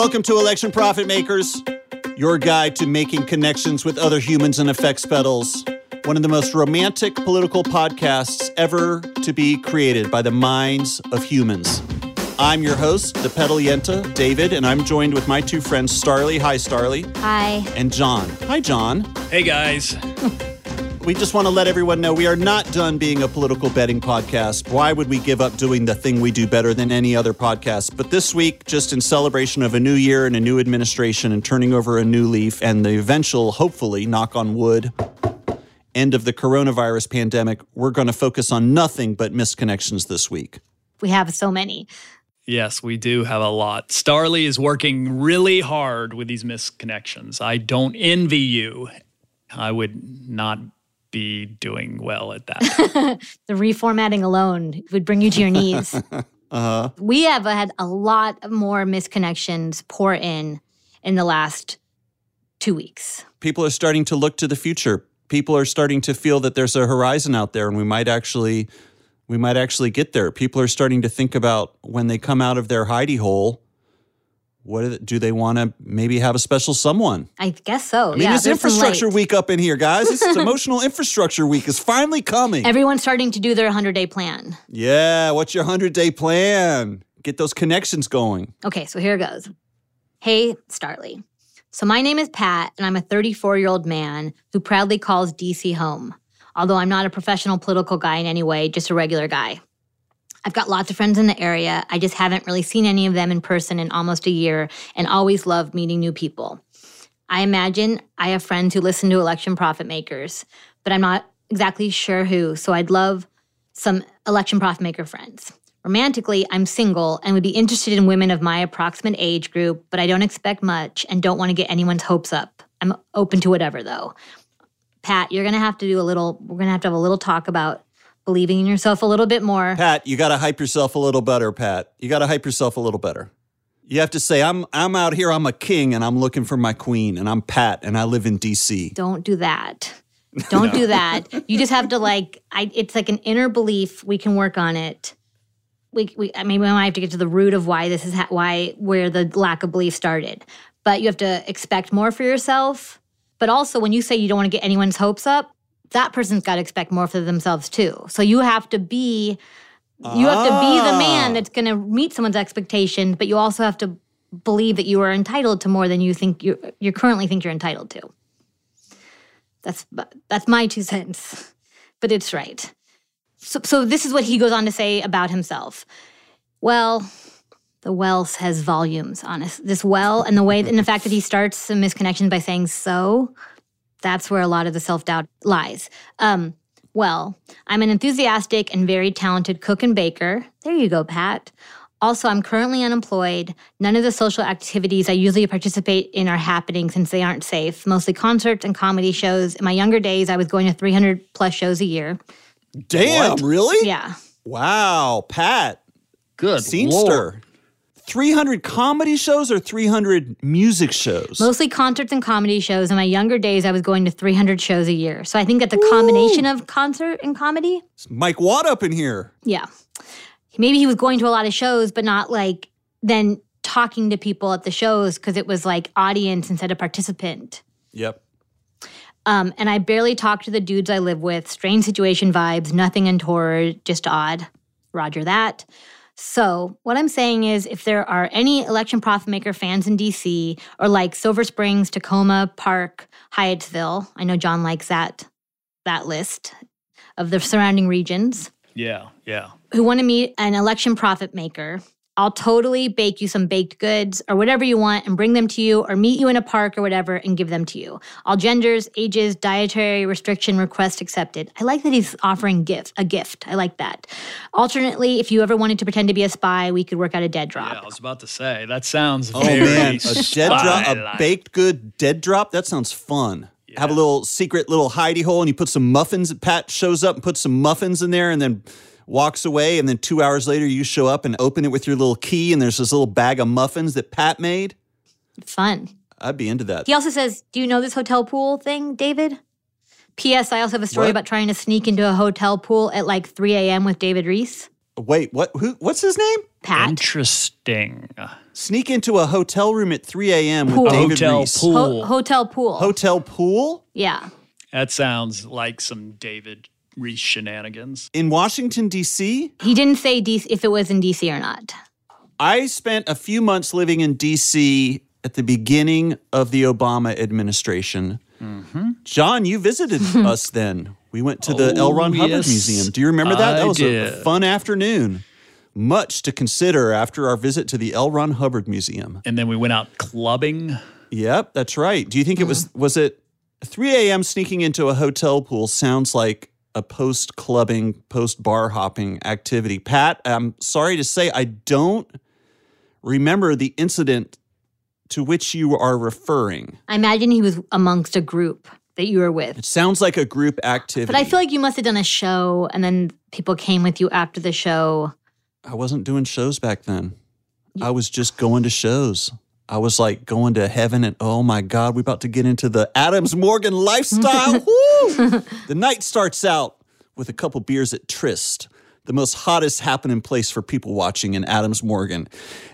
Welcome to Election Profit Makers, your guide to making connections with other humans and effects pedals. One of the most romantic political podcasts ever to be created by the minds of humans. I'm your host, the pedal yenta, David, and I'm joined with my two friends, Starlee. Hi, Starlee. Hi. And John. Hi, John. Hey, guys. We just want to let everyone know we are not done being a political betting podcast. Why would we give up doing the thing we do better than any other podcast? But this week, just in celebration of a new year and a new administration and turning over a new leaf and the eventual, hopefully, knock on wood, end of the coronavirus pandemic, we're going to focus on nothing but misconnections this week. We have so many. Yes, we do have a lot. Starlee is working really hard with these misconnections. I don't envy you. I would not be doing well at that. the reformatting alone would bring you to your knees. uh-huh. We have had a lot more misconnections pour in in the last two weeks. People are starting to look to the future. People are starting to feel that there's a horizon out there and we might actually we might actually get there. People are starting to think about when they come out of their hidey hole what do they want to maybe have a special someone? I guess so. I mean, yeah, it's infrastructure week up in here, guys. This is emotional infrastructure week is finally coming. Everyone's starting to do their 100 day plan. Yeah. What's your 100 day plan? Get those connections going. Okay, so here goes. Hey, Starly. So my name is Pat, and I'm a 34 year old man who proudly calls DC home. Although I'm not a professional political guy in any way, just a regular guy. I've got lots of friends in the area. I just haven't really seen any of them in person in almost a year and always love meeting new people. I imagine I have friends who listen to election profit makers, but I'm not exactly sure who, so I'd love some election profit maker friends. Romantically, I'm single and would be interested in women of my approximate age group, but I don't expect much and don't want to get anyone's hopes up. I'm open to whatever though. Pat, you're going to have to do a little, we're going to have to have a little talk about believing in yourself a little bit more. Pat, you got to hype yourself a little better, Pat. You got to hype yourself a little better. You have to say, I'm I'm out here, I'm a king and I'm looking for my queen and I'm Pat and I live in DC. Don't do that. Don't no. do that. You just have to like I it's like an inner belief. We can work on it. We, we I mean we might have to get to the root of why this is ha- why where the lack of belief started. But you have to expect more for yourself. But also when you say you don't want to get anyone's hopes up, that person's got to expect more for themselves too. So you have to be you have to be the man ah. that's going to meet someone's expectations, but you also have to believe that you are entitled to more than you think you you currently think you're entitled to. That's that's my two cents, but it's right. So, so this is what he goes on to say about himself. Well, the well says volumes on us. This well and the way and the fact that he starts a misconnection by saying so that's where a lot of the self doubt lies. Um, well, I'm an enthusiastic and very talented cook and baker. There you go, Pat. Also, I'm currently unemployed. None of the social activities I usually participate in are happening since they aren't safe, mostly concerts and comedy shows. In my younger days, I was going to 300 plus shows a year. Damn, what? really? Yeah. Wow, Pat. Good. Scenester. Lord. 300 comedy shows or 300 music shows? Mostly concerts and comedy shows. In my younger days, I was going to 300 shows a year. So I think that's a combination of concert and comedy. It's Mike Watt up in here. Yeah. Maybe he was going to a lot of shows, but not like then talking to people at the shows because it was like audience instead of participant. Yep. Um, and I barely talk to the dudes I live with. Strange situation vibes, nothing untoward, just odd. Roger that. So, what I'm saying is, if there are any election profit maker fans in DC or like Silver Springs, Takoma, Park, Hyattsville, I know John likes that that list of the surrounding regions. Yeah, yeah. Who want to meet an election profit maker I'll totally bake you some baked goods or whatever you want and bring them to you or meet you in a park or whatever and give them to you. All genders, ages, dietary restriction request accepted. I like that he's offering gift, a gift. I like that. Alternately, if you ever wanted to pretend to be a spy, we could work out a dead drop. Yeah, I was about to say that sounds oh man, a dead drop, a baked good dead drop. That sounds fun. Yeah. Have a little secret little hidey hole, and you put some muffins. Pat shows up and puts some muffins in there, and then walks away, and then two hours later, you show up and open it with your little key, and there's this little bag of muffins that Pat made. Fun. I'd be into that. He also says, Do you know this hotel pool thing, David? P.S. I also have a story what? about trying to sneak into a hotel pool at like 3 a.m. with David Rees. Wait, what? Who? What's his name? Pat. Interesting. Sneak into a hotel room at 3 a.m. with Pool. A David hotel Rees. pool. Ho- hotel pool. Hotel pool yeah. That sounds like some David Rees shenanigans. in Washington D.C. He didn't say DC, if it was in DC or not. I spent a few months living in D.C. at the beginning of the Obama administration. Mm-hmm. John, you visited us then. We went to the Oh, L. Ron Hubbard yes, Museum. Do you remember that? that I was a fun afternoon. Much to consider after our visit to the L. Ron Hubbard Museum. And then we went out clubbing. Yep, that's right. Do you think it was was it 3 a.m. sneaking into a hotel pool sounds like a post clubbing, post bar hopping activity? Pat, I'm sorry to say I don't remember the incident to which you are referring. I imagine he was amongst a group that you were with. It sounds like a group activity. But I feel like you must have done a show and then people came with you after the show. I wasn't doing shows back then. I was just going to shows. I was like going to heaven and oh my God, we're about to get into the Adams Morgan lifestyle. Woo! The night starts out with a couple beers at Tryst, the most hottest happening place for people watching in Adams Morgan.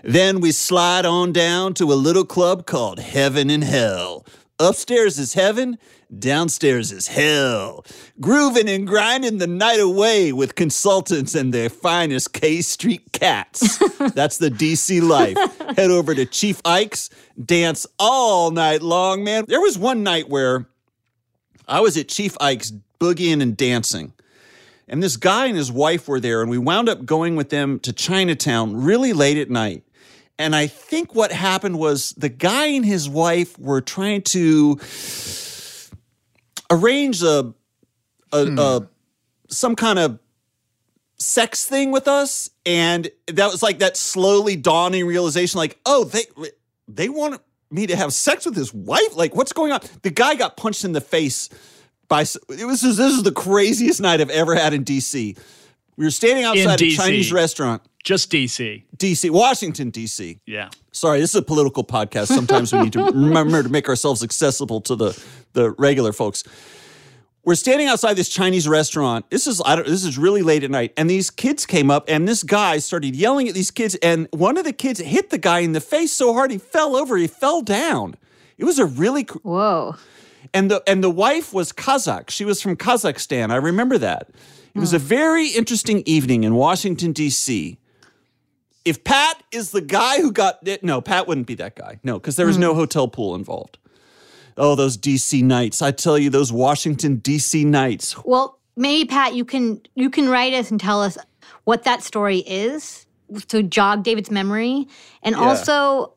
Then we slide on down to a little club called Heaven and Hell. Upstairs is heaven, downstairs is hell. Grooving and grinding the night away with consultants and their finest K Street cats. That's the DC life. Head over to Chief Ike's, dance all night long, man. There was one night where I was at Chief Ike's boogieing and dancing. And this guy and his wife were there, and we wound up going with them to Chinatown really late at night. And I think what happened was the guy and his wife were trying to arrange a, a, a hmm. some kind of sex thing with us, and that was like that slowly dawning realization, like, oh, they they want me to have sex with his wife. Like, what's going on? The guy got punched in the face by. It was this is the craziest night I've ever had in D.C. We were standing outside a Chinese restaurant, Just DC. D.C., Washington, D.C. Yeah. Sorry, this is a political podcast. Sometimes we need to remember to make ourselves accessible to the, the regular folks. We're standing outside this Chinese restaurant. This is I don't, this is really late at night, and these kids came up, and this guy started yelling at these kids, and one of the kids hit the guy in the face so hard he fell over. He fell down. It was a really cr- Whoa. and the and the wife was Kazakh. She was from Kazakhstan. I remember that. It was a hmm. very interesting evening in Washington D.C. If Pat is the guy who got it, no, Pat wouldn't be that guy. No, because there was no hmm. hotel pool involved. Oh, those D.C. nights! I tell you, those Washington D.C. nights. Well, maybe Pat, you can you can write us and tell us what that story is to jog David's memory, and Yeah. also,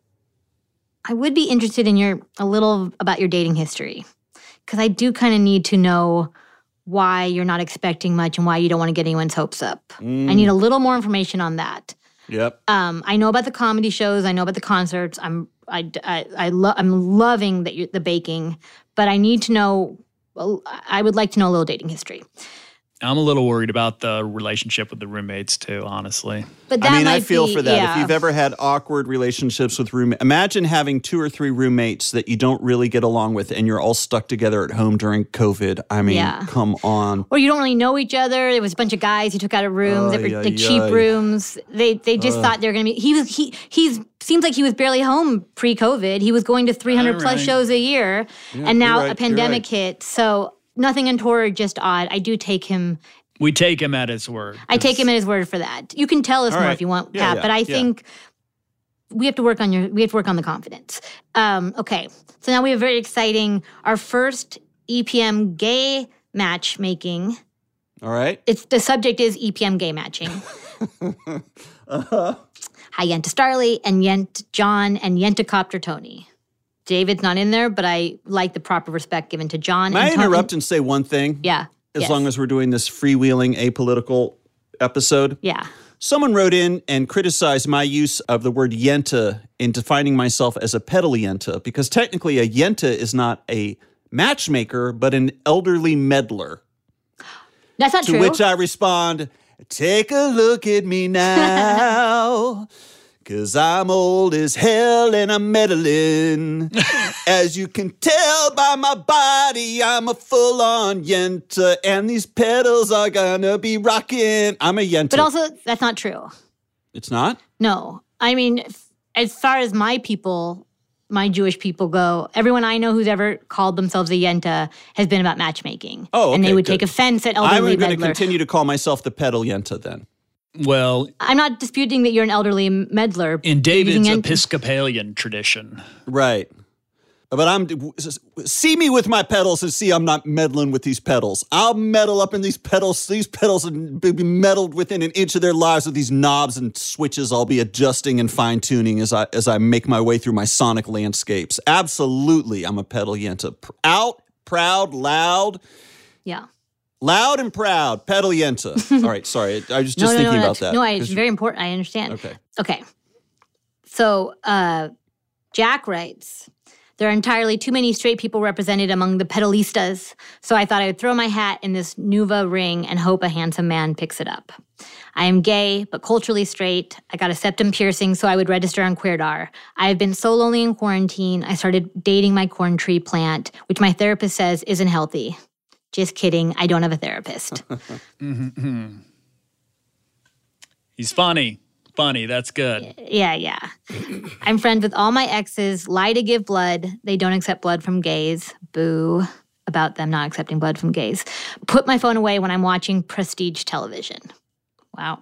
I would be interested in your a little about your dating history because I do kind of need to know why you're not expecting much and why you don't want to get anyone's hopes up. I mm. need a little more information on that. Yep. Um, I know about the comedy shows. I know about the concerts. I'm I I, I lo- I'm loving that the baking, but I need to know. I would like to know a little dating history. I'm a little worried about the relationship with the roommates too, honestly. But that I mean, I feel be- for that. yeah. If you've ever had awkward relationships with roommate, imagine having two or three roommates that you don't really get along with, and you're all stuck together at home during COVID. I mean, Yeah. come on. or you don't really know each other. There was a bunch of guys who took out of rooms, that were Ay, the ay, cheap ay. rooms. They they just thought they were going to be. He was he he's seems like he was barely home pre-COVID. He was going to 300 plus shows a year, and now right, a pandemic right. hit. So nothing untoward, just odd. I do take him. We take him at his word. I take him at his word for that. You can tell us more right. if you want, Yeah, Pat, yeah, but I yeah. think we have to work on your. We have to work on the confidence. Um, okay, so now we have very exciting our first EPM gay matchmaking. All right. It's the subject is EPM gay matching. Hi, Yenta Starlee and Yent John and Yentacopter Tony. David's not in there, but I like the proper respect given to John. May I Tony. interrupt and say one thing? Yeah. As yes, long as we're doing this freewheeling apolitical episode. yeah. Someone wrote in and criticized my use of the word yenta in defining myself as a pedal yenta because technically a yenta is not a matchmaker, but an elderly meddler. That's not To true. To which I respond, Take a look at me now. Cause I'm old as hell and I'm meddling. as you can tell by my body, I'm a full on yenta, and these pedals are gonna be rocking. I'm a yenta. But also, that's not true. it's not? No. I mean, as far as my people, my Jewish people go, everyone I know who's ever called themselves a yenta has been about matchmaking. Oh, And they would good. take offense at I'm going to continue to call myself the pedal yenta then. Well, I'm not disputing that you're an elderly meddler. in David's using yen- Episcopalian tradition, Right. But I'm see me with my pedals and see I'm not meddling with these pedals. I'll meddle up in these pedals. These pedals will be meddled within an inch of their lives with these knobs and switches. I'll be adjusting and fine tuning as I as I make my way through my sonic landscapes. Absolutely, I'm a pedal yenta. Out, proud, loud, Yeah. Loud and proud. Pedal yenta. All right, sorry, I was just no, no, thinking no, about that's- that. No, I, it's very important. I understand. Okay. Okay. So uh, Jack writes, there are entirely too many straight people represented among the pedalistas, so I thought I would throw my hat in this Nuva ring and hope a handsome man picks it up. I am gay, but culturally straight. I got a septum piercing, so I would register on Queerdar. I have been so lonely in quarantine, I started dating my corn tree plant, which my therapist says isn't healthy. Just kidding, I don't have a therapist. Mm-hmm, mm-hmm. he's funny. Funny, that's good. Yeah, yeah. I'm friends with all my exes, lie to give blood. They don't accept blood from gays. Boo about them not accepting blood from gays. Put my phone away when I'm watching prestige television. Wow.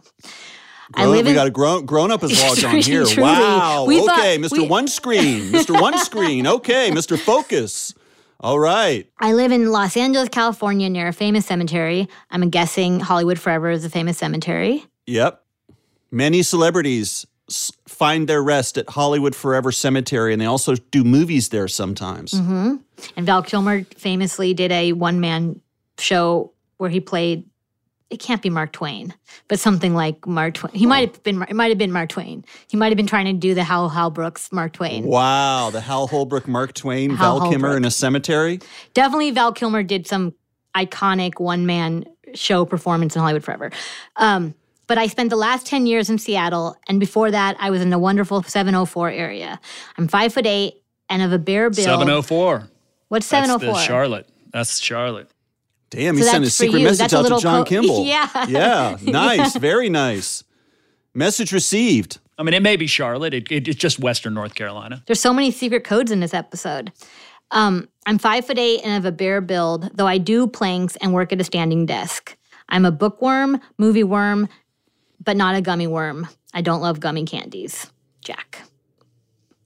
I live we in got a grown grown up is logged on here. truly. Wow. We thought- okay, Mr. we- One Screen. Mr. One Screen. Okay, Mr. Focus. All right. I live in Los Angeles, California, near a famous cemetery. I'm guessing Hollywood Forever is a famous cemetery. Yep. Many celebrities find their rest at Hollywood Forever Cemetery, and they also do movies there sometimes. Mm-hmm. And Val Kilmer famously did a one man show where he played. It can't be Mark Twain, but something like Mark Twain. He might have been. It might have been Mark Twain. He might have been trying to do the Hal Hal Brooks Mark Twain. Wow, the Hal Holbrook, Mark Twain, Hal Val Kilmer Holbrook. in a cemetery. Definitely, Val Kilmer did some iconic one man show performance in Hollywood Forever. Um, but I spent the last 10 years in Seattle, and before that, I was in the wonderful 704 area. I'm five foot eight and of a bare build. 704. What's That's 704? the Charlotte. That's Charlotte. Damn, he sent a secret you. message That's out to John co- Kimball. Yeah. Yeah, nice, very nice. Message received. I mean, it may be Charlotte. It, it, it's just Western North Carolina. There's so many secret codes in this episode. Um, I'm five foot eight and have a bare build, though I do planks and work at a standing desk. I'm a bookworm, movie worm, but not a gummy worm. I don't love gummy candies. Jack.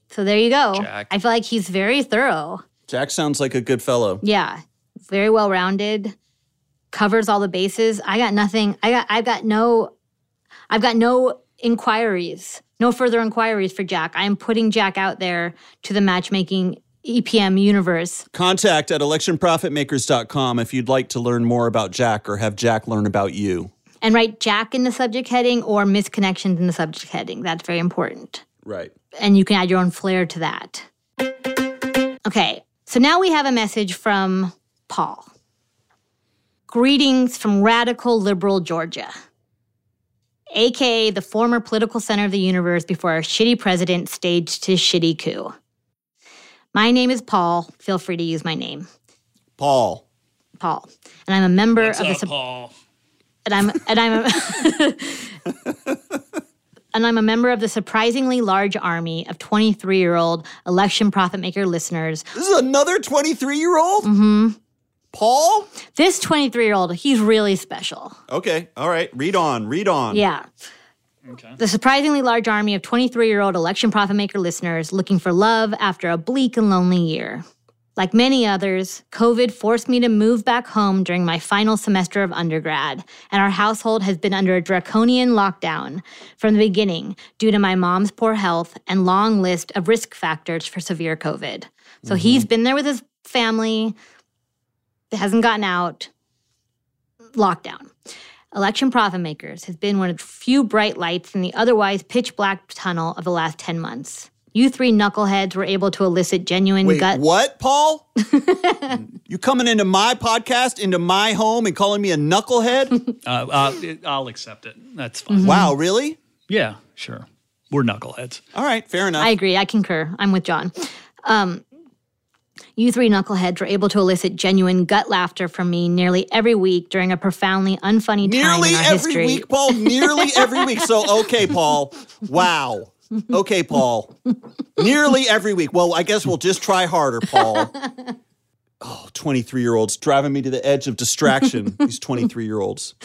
So there you go. Jack. I feel like he's very thorough. Jack sounds like a good fellow. Yeah, very well rounded. Covers all the bases. I got nothing. I got. I've got no. I've got no inquiries. No further inquiries for Jack. I am putting Jack out there to the matchmaking EPM universe. Contact at electionprofitmakers.com if you'd like to learn more about Jack or have Jack learn about you. And write Jack in the subject heading or misconnections in the subject heading. That's very important. Right. and you can add your own flair to that. Okay, so now we have a message from Paul. Greetings from radical liberal Georgia, aka the former political center of the universe before our shitty president staged his shitty coup. My name is Paul. Feel free to use my name, Paul. Paul, and I'm a member What's of the. up, sup- Paul? and I'm and I'm a, and I'm a member of the surprisingly large army of 23 year old election profit maker listeners. This is another 23 year old? Mm-hmm. Paul? This 23 year old, he's really special. Okay. All right. Read on. Read on. Yeah. Okay. The surprisingly large army of 23 year old election profit maker listeners looking for love after a bleak and lonely year. Like many others, COVID forced me to move back home during my final semester of undergrad, and our household has been under a draconian lockdown from the beginning due to my mom's poor health and long list of risk factors for severe COVID. So mm-hmm. he's been there with his family, hasn't gotten out, lockdown. Election Profit Makers has been one of the few bright lights in the otherwise pitch black tunnel of the last 10 months. You three knuckleheads were able to elicit genuine Wait, gut. what, Paul? you coming into my podcast, into my home, and calling me a knucklehead? Uh, uh, I'll accept it. That's fine. wow, really? Yeah, sure. We're knuckleheads. All right, fair enough. I agree. I concur. I'm with John. Um, you three knuckleheads were able to elicit genuine gut laughter from me nearly every week during a profoundly unfunny time Nearly in our every history. week, Paul. Nearly every week. So, okay, Paul. Wow. Okay, Paul. Nearly every week. Well, I guess we'll just try harder, Paul. Oh, 23 year olds driving me to the edge of distraction. These 23 year olds.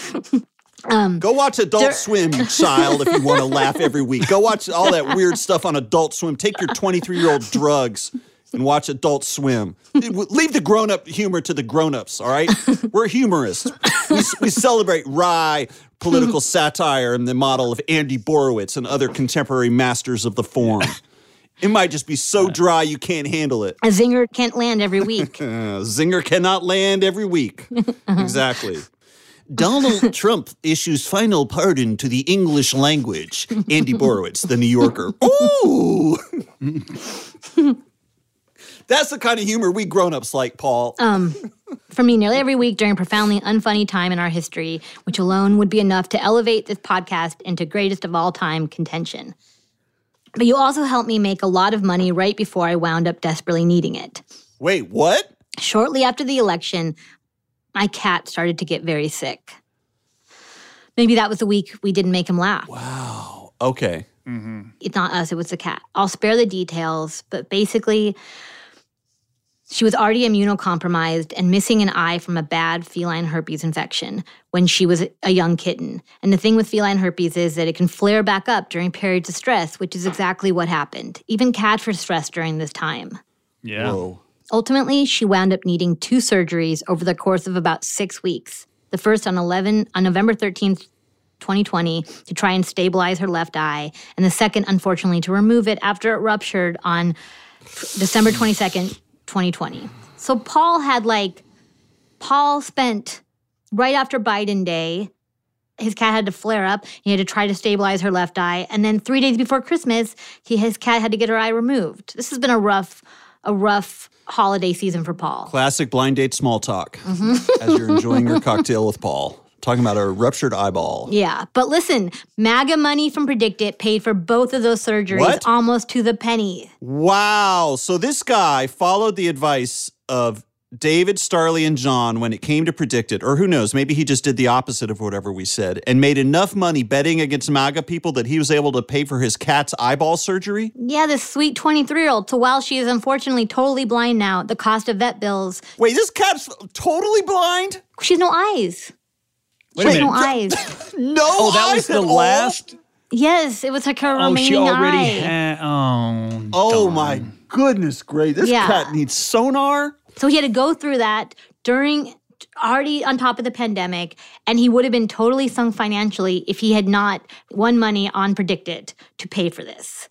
Um, Go watch Adult there- Swim, you child, if you want to laugh every week. Go watch all that weird stuff on Adult Swim. Take your 23 year old drugs and watch Adult Swim. Leave the grown up humor to the grown ups, all right? We're humorists. We, we celebrate wry political satire in the model of Andy Borowitz and other contemporary masters of the form. It might just be so dry you can't handle it. A zinger can't land every week. Zinger cannot land every week. Uh-huh. exactly. Donald Trump issues final pardon to the English language. Andy Borowitz, the New Yorker. Ooh! That's the kind of humor we grown-ups like, Paul. Um, for me nearly every week during a profoundly unfunny time in our history, which alone would be enough to elevate this podcast into greatest of all time contention. But you also helped me make a lot of money right before I wound up desperately needing it. Wait, what? Shortly after the election, my cat started to get very sick. Maybe that was the week we didn't make him laugh. Wow. Okay. Mm-hmm. It's not us, it was the cat. I'll spare the details, but basically, she was already immunocompromised and missing an eye from a bad feline herpes infection when she was a young kitten. And the thing with feline herpes is that it can flare back up during periods of stress, which is exactly what happened. Even cats were stressed during this time. Yeah. Whoa. Ultimately, she wound up needing two surgeries over the course of about six weeks. The first on 11 on November 13th, 2020, to try and stabilize her left eye, and the second, unfortunately, to remove it after it ruptured on December 22nd, 2020. So Paul had like, Paul spent right after Biden Day. His cat had to flare up. He had to try to stabilize her left eye, and then three days before Christmas, he, his cat had to get her eye removed. This has been a rough, a rough holiday season for Paul. Classic blind date small talk Mm-hmm. as you're enjoying your cocktail with Paul. Talking about a ruptured eyeball. Yeah, but listen, MAGA money from PredictIt paid for both of those surgeries What? almost to the penny. Wow. So this guy followed the advice of David, Starlee, and John when it came to PredictIt, or who knows, maybe he just did the opposite of whatever we said and made enough money betting against MAGA people that he was able to pay for his cat's eyeball surgery. Yeah, this sweet 23 year old. So while she is unfortunately totally blind now, the cost of vet bills, Wait, this cat's totally blind? she's no eyes. Wait she a has no eyes. No. Oh, that was eyes the at all? last. Yes, it was like her Oh, remaining she already eye. had. Oh. Oh darn. my goodness, great. This Yeah. cat needs sonar. So he had to go through that during already on top of the pandemic, and he would have been totally sunk financially if he had not won money on PredictIt to pay for this.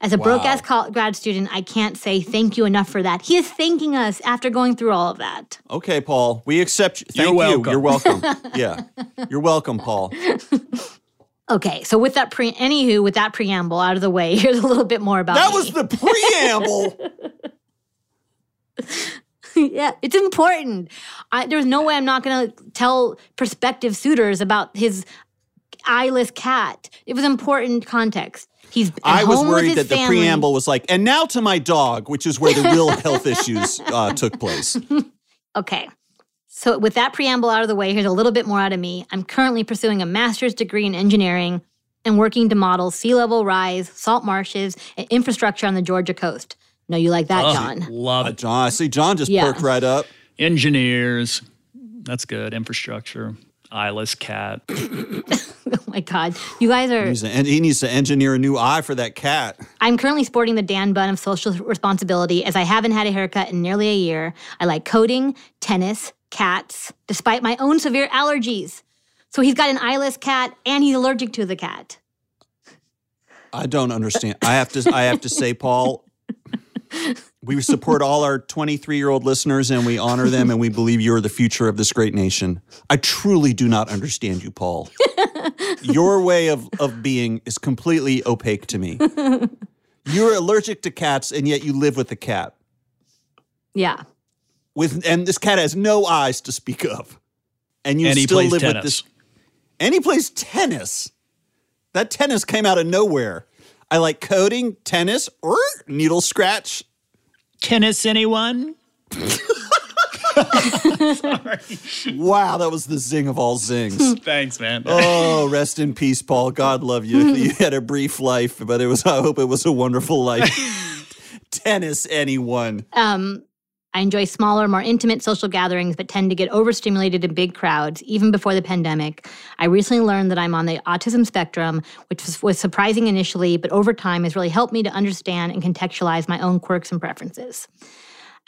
As a broke ass col- grad student, I can't say thank you enough for that. He is thanking us after going through all of that. Okay, Paul. We accept you. Thank You're you. welcome. You're welcome. yeah. You're welcome, Paul. Okay, so with that pre, anywho, with that preamble out of the way, here's a little bit more about That me. was the preamble. yeah, it's important. I, there's no way I'm not going to tell prospective suitors about his eyeless cat. It was important context. He's at I was home with worried his that the preamble was like, and now to my dog, which is where the real health issues uh, took place. Okay. So, with that preamble out of the way, here's a little bit more out of me. I'm currently pursuing a master's degree in engineering and working to model sea level rise, salt marshes, and infrastructure on the Georgia coast. No, you like that, Oh, John? Love Uh, it. John, I see John just Yeah. perked right up. Engineers. That's good. Infrastructure. Eyeless cat. Oh my God. You guys are. He's a, he needs to engineer a new eye for that cat. I'm currently sporting the Dan bun of social responsibility as I haven't had a haircut in nearly a year. I like coding, tennis, cats, despite my own severe allergies. So he's got an eyeless cat and he's allergic to the cat. I don't understand. I have to. I have to say, Paul. We support all our 23 year old listeners and we honor them and we believe you are the future of this great nation. I truly do not understand you, Paul. Your way of, of being is completely opaque to me. You're allergic to cats and yet you live with a cat. Yeah. With and this cat has no eyes to speak of. And you and still live tennis. with this and he plays tennis. That tennis came out of nowhere. I like coding, tennis, or needle scratch. Tennis, anyone? Wow, that was the zing of all zings. Thanks, man. oh, rest in peace, Paul. God love you. You had a brief life, but it was. I hope it was a wonderful life. tennis, anyone? Um, I enjoy smaller, more intimate social gatherings, but tend to get overstimulated in big crowds, even before the pandemic. I recently learned that I'm on the autism spectrum, which was, surprising initially, but over time has really helped me to understand and contextualize my own quirks and preferences.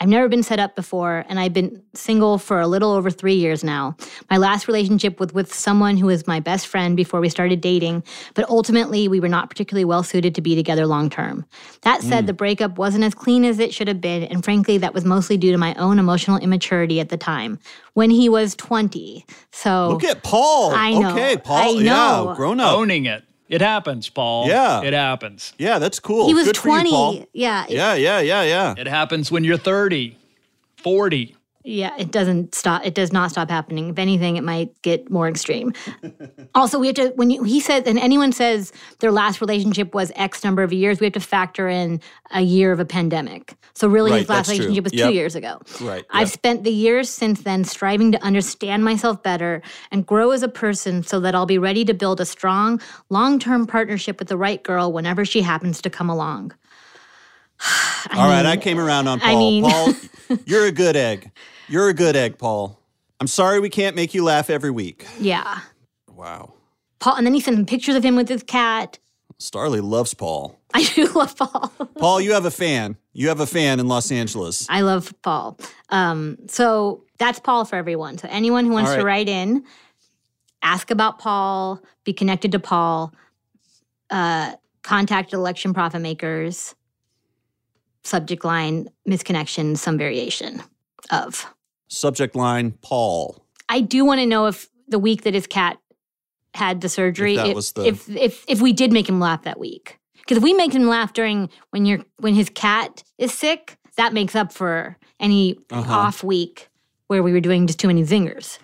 I've never been set up before, and I've been single for a little over three years now. My last relationship was with someone who was my best friend before we started dating, but ultimately we were not particularly well suited to be together long term. That said, mm. the breakup wasn't as clean as it should have been, and frankly, that was mostly due to my own emotional immaturity at the time when he was 20. So Look at Paul. I know. Okay, Paul. I know. Yeah, grown up. Owning it. It happens, Paul. Yeah. It happens. Yeah, that's cool. he was Good for you, 20. Paul. yeah. Yeah, yeah, yeah, yeah. It happens when you're 30, 40. Yeah, it doesn't stop. It does not stop happening. If anything, it might get more extreme. also, we have to when you, he says and anyone says their last relationship was X number of years, we have to factor in a year of a pandemic. So really, Right, his last that's true. relationship was Yep. two years ago. Right, I've yep. spent the years since then striving to understand myself better and grow as a person, so that I'll be ready to build a strong, long-term partnership with the right girl whenever she happens to come along. I All right, mean, I came around on I mean- Paul, you're a good egg. You're a good egg, Paul. I'm sorry we can't make you laugh every week. Yeah. Wow. Paul, and then he sent him pictures of him with his cat. Starlee loves Paul. I do love Paul. Paul, you have a fan. You have a fan in Los Angeles. I love Paul. Um, so that's Paul for everyone. So anyone who wants All to write in, ask about Paul, be connected to Paul, uh, contact election profit makers. Subject line misconnection, some variation of. Subject line Paul. I do want to know if the week that his cat had the surgery, If that if, was the- if, if if we did make him laugh that week. Because if we make him laugh during when you're when his cat is sick, that makes up for any Uh-huh. off week where we were doing just too many zingers.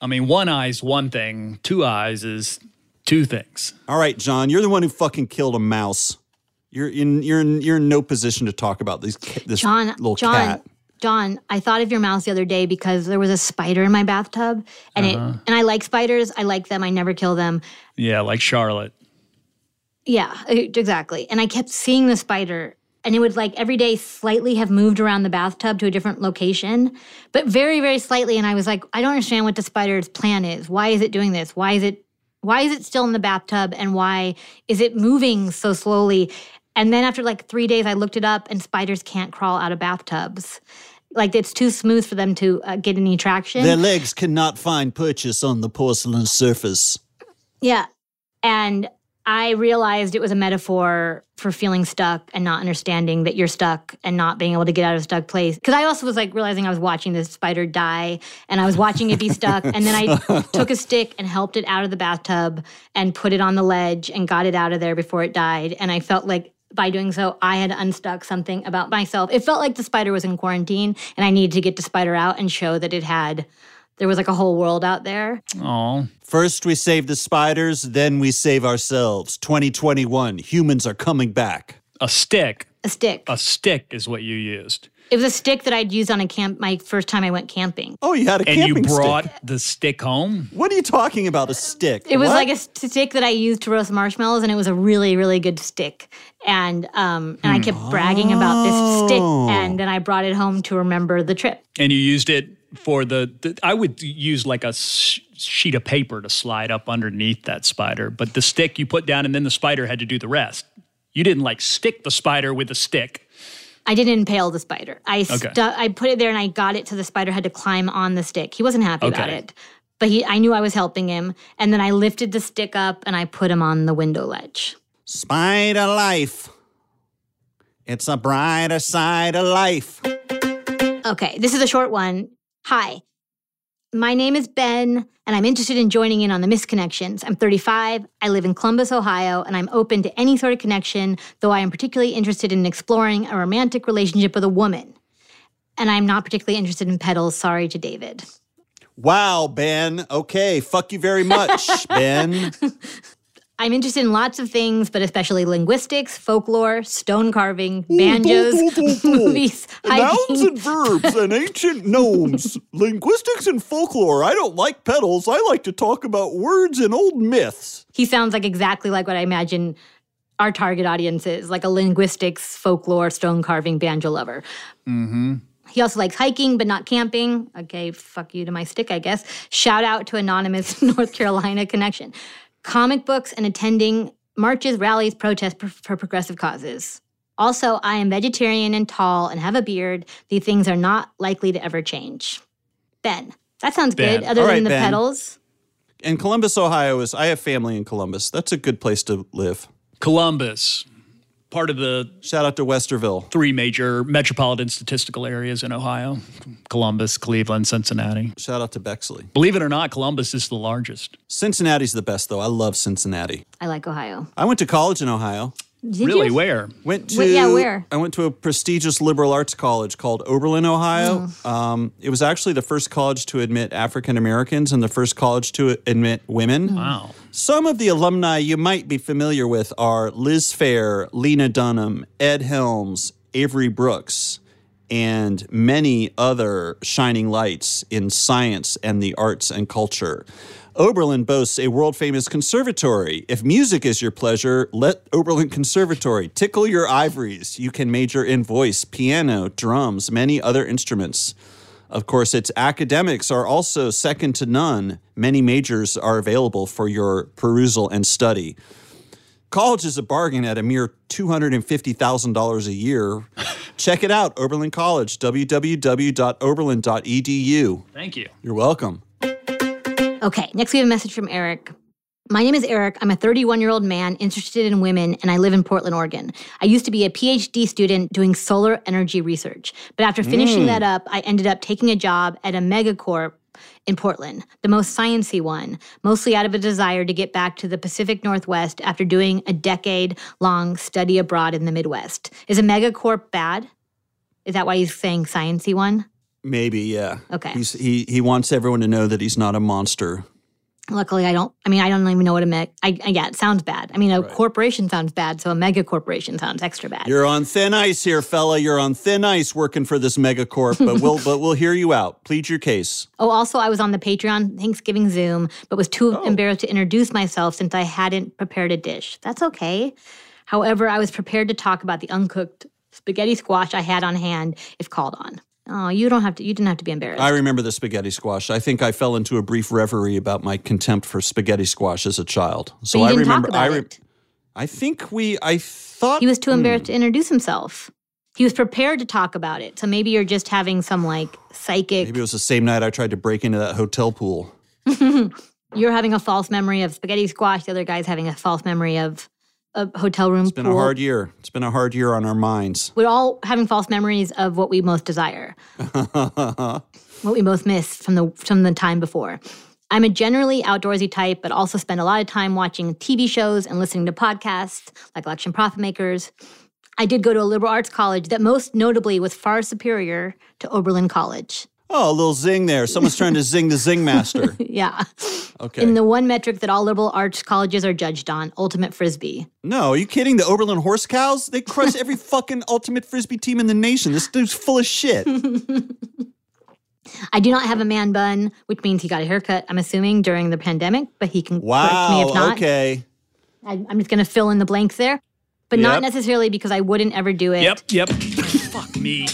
I mean, one eye's one thing, two eyes is two things. All right, John, you're the one who fucking killed a mouse. You're in you're in you're in no position to talk about these this John, little John, cat. John, I thought of your mouse the other day because there was a spider in my bathtub, and it Uh-huh. and I like spiders. I like them. I never kill them. Yeah, like Charlotte. Yeah, exactly. And I kept seeing the spider, and it would like every day slightly have moved around the bathtub to a different location, but very, very slightly. And I was like, I don't understand what the spider's plan is. Why is it doing this? Why is it? Why is it still in the bathtub? And why is it moving so slowly? And then after like three days, I looked it up, and spiders can't crawl out of bathtubs. Like it's too smooth for them to uh, get any traction. Their legs cannot find purchase on the porcelain surface. Yeah. And I realized it was a metaphor for feeling stuck and not understanding that you're stuck and not being able to get out of a stuck place. Because I also was like realizing I was watching this spider die and I was watching it be stuck. And then I took a stick and helped it out of the bathtub and put it on the ledge and got it out of there before it died. And I felt like by doing so, I had unstuck something about myself. It felt like the spider was in quarantine and I needed to get the spider out and show that it had, there was like a whole world out there. Oh, First we save the spiders, then we save ourselves. 2021, humans are coming back. a stick. A stick. A stick is what you used. It was a stick that I'd used on a camp my first time I went camping. Oh, you had a camping. stick. And you brought stick. the stick home? What are you talking about? A stick? It was What? like a stick that I used to roast marshmallows, and it was a really, really good stick. And um, and I kept bragging about this stick, Oh. and then I brought it home to remember the trip. And you used it for the, the I would use like a sh- sheet of paper to slide up underneath that spider, but the stick you put down and then the spider had to do the rest. You didn't like stick the spider with a stick. I didn't impale the spider. I stu- Okay. I put it there, and I got it so the spider had to climb on the stick. He wasn't happy about it, but he I knew I was helping him, and then I lifted the stick up and I put him on the window ledge. Spider life. It's a brighter side of life. Okay, this is a short one. Hi, my name is Ben, and I'm interested in joining in on the misconnections. I'm 35, I live in Columbus, Ohio, and I'm open to any sort of connection, though I am particularly interested in exploring a romantic relationship with a woman. And I'm not particularly interested in pedals. Sorry to David. Wow, Ben. Okay, fuck you very much, Ben. I'm interested in lots of things, but especially linguistics, folklore, stone carving, banjos, movies, Nouns and verbs and ancient gnomes, linguistics and folklore. I don't like pedals. I like to talk about words and old myths. He sounds like exactly like what I imagine our target audience is, like a linguistics, folklore, stone carving, banjo lover. Mm-hmm. He also likes hiking, but not camping. Okay, fuck you to my stick, I guess. Shout out to anonymous North Carolina connection. Comic books and attending marches, rallies, protests for, for progressive causes. Also, I am vegetarian and tall and have a beard. These things are not likely to ever change. Ben, that sounds Ben. good. Other All than the Ben. pedals, And Columbus, Ohio is, I have family in Columbus. That's a good place to live. Columbus, part of the Shout out to Westerville. three major metropolitan statistical areas in Ohio Columbus, Cleveland, Cincinnati. Shout out to Bexley. Believe it or not, Columbus is the largest. Cincinnati's the best, though. I love Cincinnati. I like Ohio. I went to college in Ohio. Did really? you? Where? Went to Wait, yeah, where? I went to a prestigious liberal arts college called Oberlin, Ohio. Mm. Um, it was actually the first college to admit African Americans and the first college to admit women. Wow. Some of the alumni you might be familiar with are Liz Phair, Lena Dunham, Ed Helms, Avery Brooks, and many other shining lights in science and the arts and culture. Oberlin boasts a world famous conservatory. If music is your pleasure, let Oberlin Conservatory tickle your ivories. You can major in voice, piano, drums, many other instruments. Of course, its academics are also second to none. Many majors are available for your perusal and study. College is a bargain at a mere $250,000 a year. Check it out, Oberlin College, www.oberlin.edu. Thank you. You're welcome. Okay, next we have a message from Eric. My name is Eric. I'm a 31 year old man interested in women, and I live in Portland, Oregon. I used to be a PhD student doing solar energy research, but after finishing that mm. up, I ended up taking a job at a megacorp in Portland, the most sciency one, mostly out of a desire to get back to the Pacific Northwest after doing a decade long study abroad in the Midwest. Is a megacorp bad? Is that why he's saying sciency one? Maybe, yeah. Okay. He's, he, he wants everyone to know that he's not a monster. Luckily, I don't. I mean, I don't even know what a meg. I, I yeah, it sounds bad. I mean, a corporation sounds bad, so a mega corporation sounds extra bad. You're on thin ice here, fella. You're on thin ice working for this megacorp, but we'll but we'll hear you out. Plead your case. oh, also, I was on the Patreon Thanksgiving Zoom, but was too oh. embarrassed to introduce myself since I hadn't prepared a dish. That's okay. However, I was prepared to talk about the uncooked spaghetti squash I had on hand if called on. Oh, you don't have to. You didn't have to be embarrassed. I remember the spaghetti squash. I think I fell into a brief reverie about my contempt for spaghetti squash as a child. So I remember. I re- it. I think we. I thought He was too hmm. embarrassed to introduce himself. He was prepared to talk about it. So maybe you're just having some like psychic. maybe it was the same night I tried to break into that hotel pool. You're having a false memory of spaghetti squash. The other guy's having a false memory of a hotel room. It's been a hard year. It's been a hard year on our minds. We're all having false memories of what we most desire, what we most miss from the from the time before. I'm a generally outdoorsy type, but also spend a lot of time watching TV shows and listening to podcasts like Election Profit Makers. I did go to a liberal arts college that most notably was far superior to Oberlin College. Oh, a little zing there. Someone's trying to zing the zing master. Yeah. Okay. In the one metric that all liberal arts colleges are judged on, ultimate frisbee. no, are you kidding? The Oberlin Horse Cows? They crush every fucking ultimate frisbee team in the nation. This dude's full of shit. I do not have a man bun, which means he got a haircut, I'm assuming, during the pandemic, but he can correct me if Wow. not. Okay. I, I'm just going to fill in the blanks there, but not necessarily because I wouldn't ever do it. Yep, yep. Fuck me.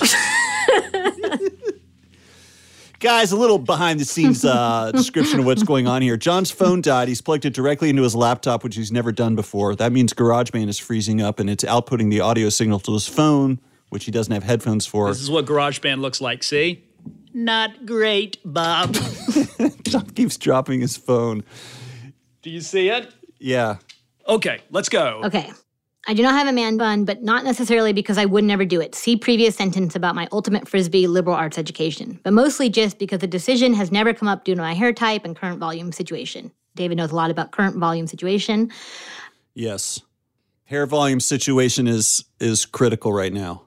Guys, a little behind the scenes uh, description of what's going on here. John's phone died. He's plugged it directly into his laptop, which he's never done before. That means GarageBand is freezing up and it's outputting the audio signal to his phone, which he doesn't have headphones for. This is what GarageBand looks like, see? Not great, Bob. John keeps dropping his phone. Do you see it? Yeah. Okay, let's go. Okay. I do not have a man bun, but not necessarily because I would never do it. See previous sentence about my ultimate frisbee liberal arts education, but mostly just because the decision has never come up due to my hair type and current volume situation. David knows a lot about current volume situation. Yes. Hair volume situation is is critical right now.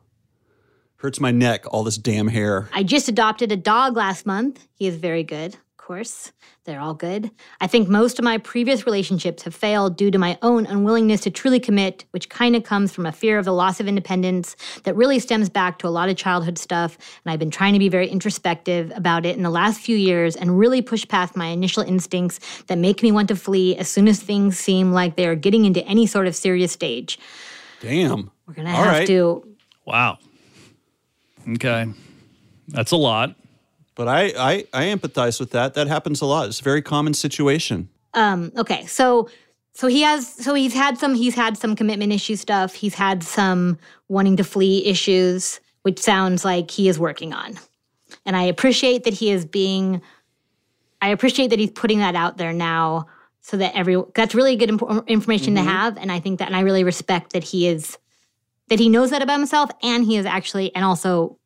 Hurts my neck, all this damn hair. I just adopted a dog last month. He is very good. Course. They're all good. I think most of my previous relationships have failed due to my own unwillingness to truly commit, which kind of comes from a fear of the loss of independence that really stems back to a lot of childhood stuff. And I've been trying to be very introspective about it in the last few years and really push past my initial instincts that make me want to flee as soon as things seem like they are getting into any sort of serious stage. Damn. We're going to have right. to. Wow. Okay. That's a lot. But I, I, I empathize with that. That happens a lot. It's a very common situation. Um, okay, so so he has so he's had some he's had some commitment issue stuff. He's had some wanting to flee issues, which sounds like he is working on. And I appreciate that he is being I appreciate that he's putting that out there now so that every that's really good imp- information to have and I think that and I really respect that he is that he knows that about himself and he is actually and also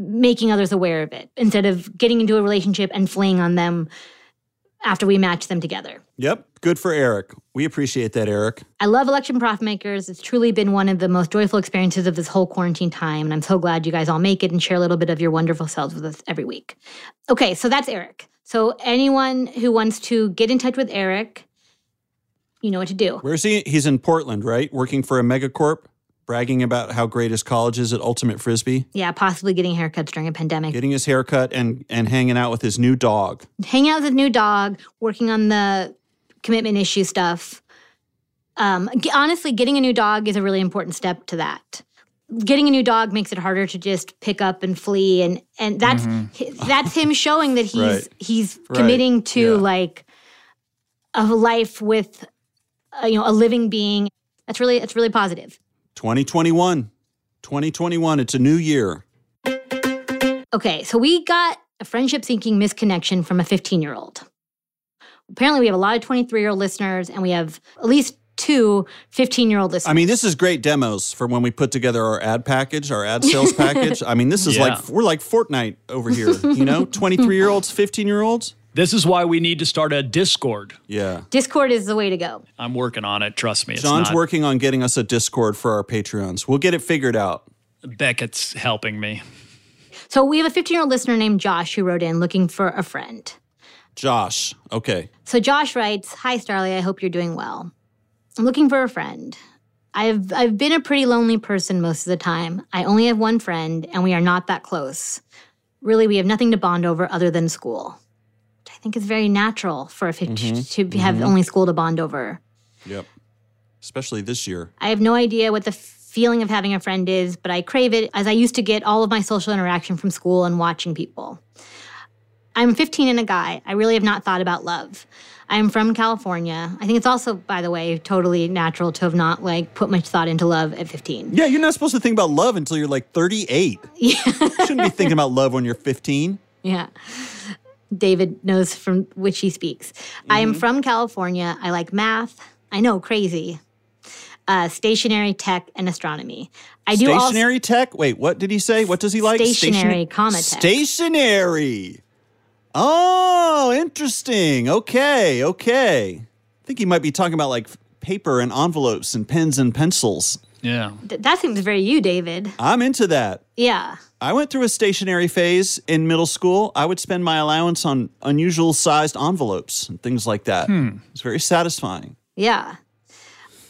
making others aware of it instead of getting into a relationship and fleeing on them after we match them together. Yep. Good for Eric. We appreciate that, Eric. I love election profit makers. It's truly been one of the most joyful experiences of this whole quarantine time. And I'm so glad you guys all make it and share a little bit of your wonderful selves with us every week. Okay, so that's Eric. So anyone who wants to get in touch with Eric, you know what to do. Where's he? He's in Portland, right? Working for a megacorp, bragging about how great his college is at Ultimate Frisbee, Yeah, possibly getting haircuts during a pandemic. getting his haircut, and and hanging out with his new dog. Hang out with his new dog, working on the commitment issue stuff. Um, honestly, getting a new dog is a really important step to that. Getting a new dog makes it harder to just pick up and flee, and and that's that's him showing that he's Right. he's Right. committing to Yeah. like a life with uh, you know a living being. That's really that's really positive. 2021. 2021. It's a new year. Okay, so we got a friendship seeking misconnection from a 15 year old. Apparently, we have a lot of 23 year old listeners, and we have at least two 15 year old listeners. I mean, this is great demos for when we put together our ad package, our ad sales package. I mean, this is Yeah. like we're like Fortnite over here. You know, 23 year olds, 15 year olds. This is why we need to start a Discord. Yeah. Discord is the way to go. I'm working on it. Trust me. John's not, working on getting us a Discord for our Patreons. We'll get it figured out. Beckett's helping me. So we have a 15 year old listener named Josh who wrote in looking for a friend. Josh. Okay. So Josh writes, "Hi Starlee, I hope you're doing well. I'm looking for a friend. I've I've been a pretty lonely person most of the time. I only have one friend and we are not that close. Really, we have nothing to bond over other than school. I think it's very natural for a 15 mm-hmm. to have mm-hmm. only school to bond over. Yep. Especially this year. I have no idea what the feeling of having a friend is, but I crave it as I used to get all of my social interaction from school and watching people. I'm 15 and a guy. I really have not thought about love. I'm from California. I think it's also, by the way, totally natural to have not like put much thought into love at 15. Yeah, you're not supposed to think about love until you're like 38. Yeah. you shouldn't be thinking about love when you're 15. Yeah. David knows from which he speaks. I am from California. I like math. I know, crazy. Uh, stationary tech and astronomy. I do also Stationary tech? Wait, what did he say? What does he like? Stationary, Stationa- comma tech. Stationary. Oh, interesting. Okay, okay. I think he might be talking about like paper and envelopes and pens and pencils. Yeah. Th- that seems very you, David. I'm into that. Yeah. I went through a stationary phase in middle school. I would spend my allowance on unusual sized envelopes and things like that. It's very satisfying. Yeah.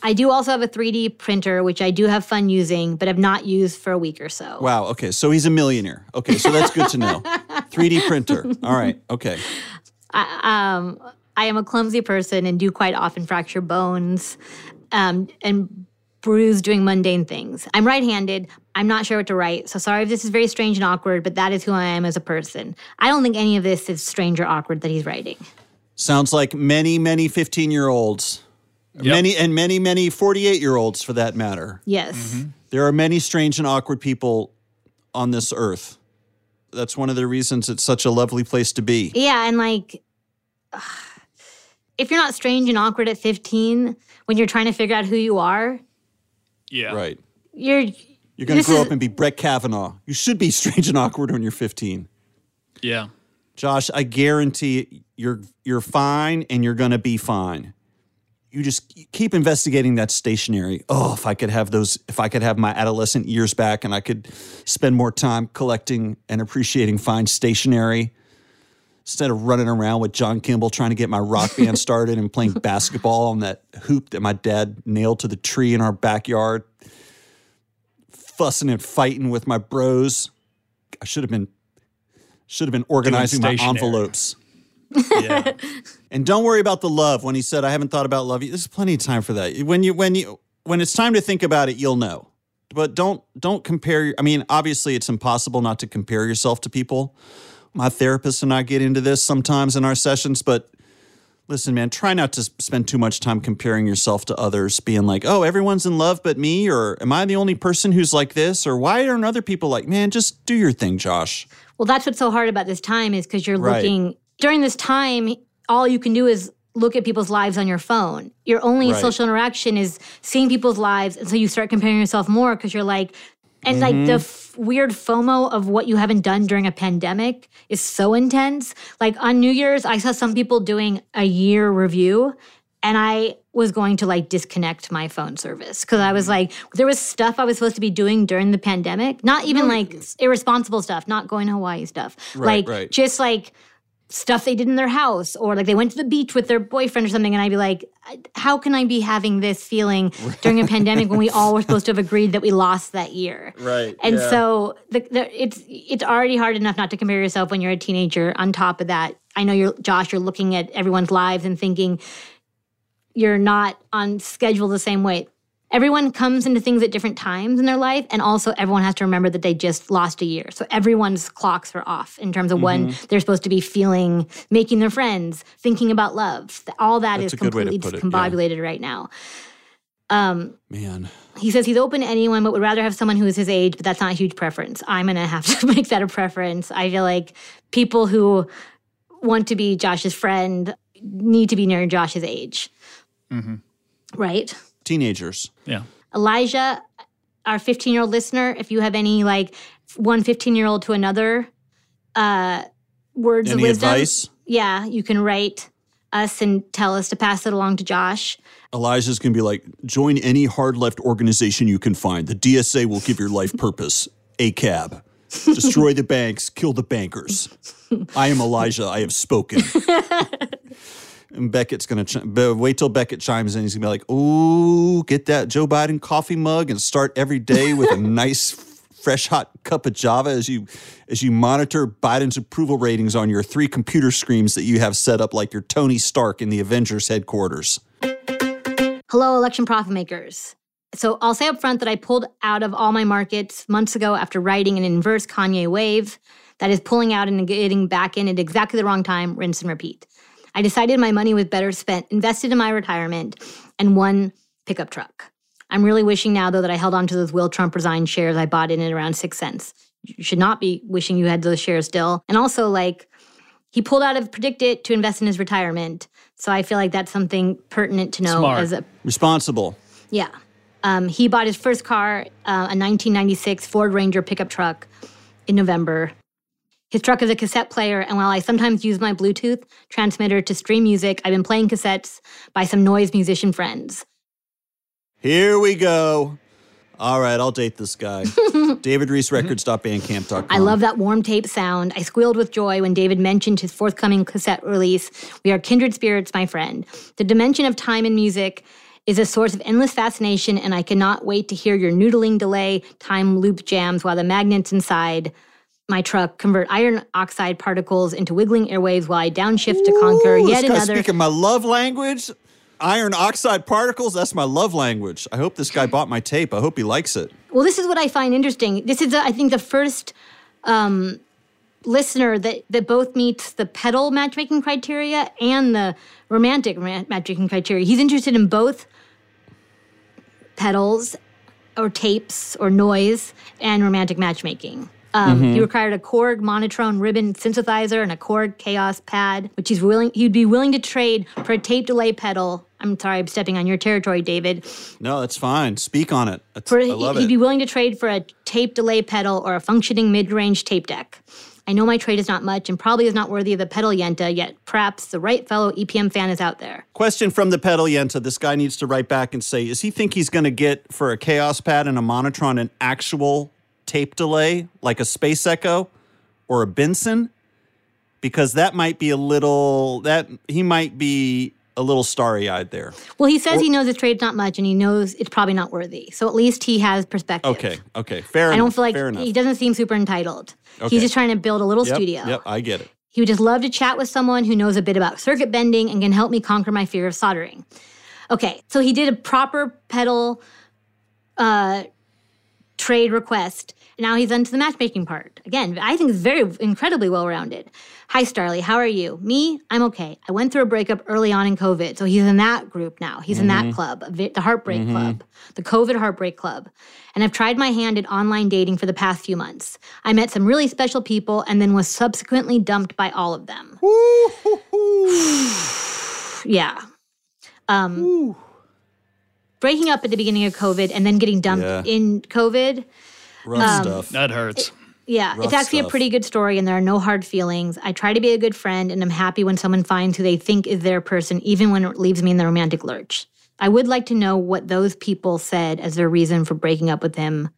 I do also have a 3D printer, which I do have fun using, but have not used for a week or so. Wow. Okay. So he's a millionaire. Okay. So that's good to know. 3D printer. All right. Okay. Um, I am a clumsy person and do quite often fracture bones um, and bruise doing mundane things. I'm right handed. I'm not sure what to write. So sorry if this is very strange and awkward, but that is who I am as a person. I don't think any of this is strange or awkward that he's writing. Sounds like many, many 15 year olds. Many and many, many 48 year olds for that matter. Yes. Mm-hmm. There are many strange and awkward people on this earth. That's one of the reasons it's such a lovely place to be. Yeah, and like, if you're not strange and awkward at 15 when you're trying to figure out who you are, Yeah. Right. you're You're going to This grow is- up and be Brett Kavanaugh. You should be strange and awkward when you're 15. Yeah. Josh, I guarantee you're you're fine and you're going to be fine. You just keep investigating that stationery. Oh, if I could have those if I could have my adolescent years back and I could spend more time collecting and appreciating fine stationery. Instead of running around with John Kimball trying to get my rock band started and playing basketball on that hoop that my dad nailed to the tree in our backyard, fussing and fighting with my bros. I should have been should have been organizing my envelopes. Yeah. And don't worry about the love when he said I haven't thought about love. There's plenty of time for that. When you when you when it's time to think about it, you'll know. But don't don't compare I mean, obviously it's impossible not to compare yourself to people. My therapist and I get into this sometimes in our sessions, but listen, man, try not to spend too much time comparing yourself to others, being like, "Oh, everyone's in love but me," or "Am I the only person who's like this?" or "Why aren't other people like?" Man, just do your thing, Josh. Well, that's what's so hard about this time is because you're Right. looking during this time. All you can do is look at people's lives on your phone. Your only Right. social interaction is seeing people's lives, and so you start comparing yourself more because you're like, and like Mm-hmm. the f- weird FOMO of what you haven't done during a pandemic is so intense. Like on New Year's, I saw some people doing a year review, and I was going to like disconnect my phone service because I was Mm-hmm. like, there was stuff I was supposed to be doing during the pandemic, not even like irresponsible stuff, not going to Hawaii stuff, Right, like right. just like stuff they did in their house or like they went to the beach with their boyfriend or something and i'd be like how can i be having this feeling during a pandemic when we all were supposed to have agreed that we lost that year? Right, and yeah. so the, the, it's it's already hard enough not to compare yourself when you're a teenager. On top of that i know you're josh you're looking at everyone's lives and thinking you're not on schedule the same way everyone comes into things at different times in their life and also everyone has to remember that they just lost a year. So everyone's clocks are off in terms of when Mm-hmm. they're supposed to be feeling making their friends thinking about love. All that That's is a good way to completely it, yeah. discombobulated right now. Um, Man. he says he's open to anyone but would rather have someone who is his age but that's not a huge preference. I'm gonna have to make that a preference. I feel like people who want to be josh's friend need to be near josh's age. Right Teenagers. Yeah. Elijah, our 15 year old listener, if you have any like one 15 year old to another uh, words Any of wisdom, advice? yeah, you can write us and tell us to pass it along to Josh. Elijah's going to be like, join any hard left organization you can find. The DSA will give your life purpose. ACAB. Destroy the banks, kill the bankers. I am Elijah. I have spoken. and Beckett's going to ch- but wait till Beckett chimes in. He's going to be like, ooh, get that Joe Biden coffee mug and start every day with a nice, fresh, hot cup of Java as you as you monitor Biden's approval ratings on your three computer screens that you have set up like you're Tony Stark in the Avengers headquarters. Hello, election profit makers. So I'll say up front that I pulled out of all my markets months ago after writing an inverse Kanye wave that is pulling out and getting back in at exactly the wrong time, rinse and repeat. I decided my money was better spent, invested in my retirement, and one pickup truck. I'm really wishing now, though, that I held on to those Will Trump resign shares I bought in at around six cents. You should not be wishing you had those shares still. And also, like, he pulled out of PredictIt to invest in his retirement. So I feel like that's something pertinent to know Smart. as a Responsible. yeah. Um, he bought his first car, uh, a 1996 Ford Ranger pickup truck, in November. His truck is a cassette player, and while I sometimes use my Bluetooth transmitter to stream music, I've been playing cassettes by some noise musician friends. Here we go. All right, I'll date this guy. David Rees DavidReesRecords.bandcamp.com. I love that warm tape sound. I squealed with joy when David mentioned his forthcoming cassette release. We are kindred spirits, my friend. The dimension of time in music is a source of endless fascination, and I cannot wait to hear your noodling delay time loop jams while the magnets inside my truck convert iron oxide particles into wiggling airwaves while I downshift to conquer Ooh, yet this guy's another. speaking my love language. Iron oxide particles, that's my love language. I hope this guy bought my tape. I hope he likes it. Well, this is what I find interesting. This is, uh, I think, the first um, listener that that both meets the pedal matchmaking criteria and the romantic matchmaking criteria. He's interested in both pedals or tapes or noise and romantic matchmaking. Um, He required a Korg Monotron ribbon synthesizer and a Korg Kaoss pad, which he's willing he'd be willing to trade for a tape delay pedal. I'm sorry, I'm stepping on your territory, David. No, that's fine. Speak on it. For, I love he'd it. be willing to trade for a tape delay pedal or a functioning mid-range tape deck. I know my trade is not much and probably is not worthy of the pedal yenta, yet perhaps the right fellow EPM fan is out there. Question from the pedal Yenta. This guy needs to write back and say, is he think he's going to get for a Kaoss pad and a Monotron an actual tape delay like a Space Echo or a Binson? because that might be a little that he might be a little starry-eyed there. Well, he says he knows his trade's not much and he knows it's probably not worthy. So at least he has perspective. Okay, okay, fair I enough. don't feel like fair enough. he doesn't seem super entitled. Okay. He's just trying to build a little yep, studio. Yep, I get it. He would just love to chat with someone who knows a bit about circuit bending and can help me conquer my fear of soldering. Okay, so he did a proper pedal uh, trade request. Now he's onto the matchmaking part. Again, I think it's very incredibly well rounded. Hi, Starlee. How are you? Me? I'm okay. I went through a breakup early on in COVID. So he's in that group now. He's in that club, the Heartbreak Club, the COVID Heartbreak Club. And I've tried my hand at online dating for the past few months. I met some really special people and then was subsequently dumped by all of them. yeah. Um, breaking up at the beginning of COVID and then getting dumped Yeah. in COVID. Rough Um, stuff. That hurts. Yeah, Rough it's actually stuff. a pretty good story, and there are no hard feelings. I try to be a good friend, and I'm happy when someone finds who they think is their person, even when it leaves me in the romantic lurch. I would like to know what those people said as their reason for breaking up with him.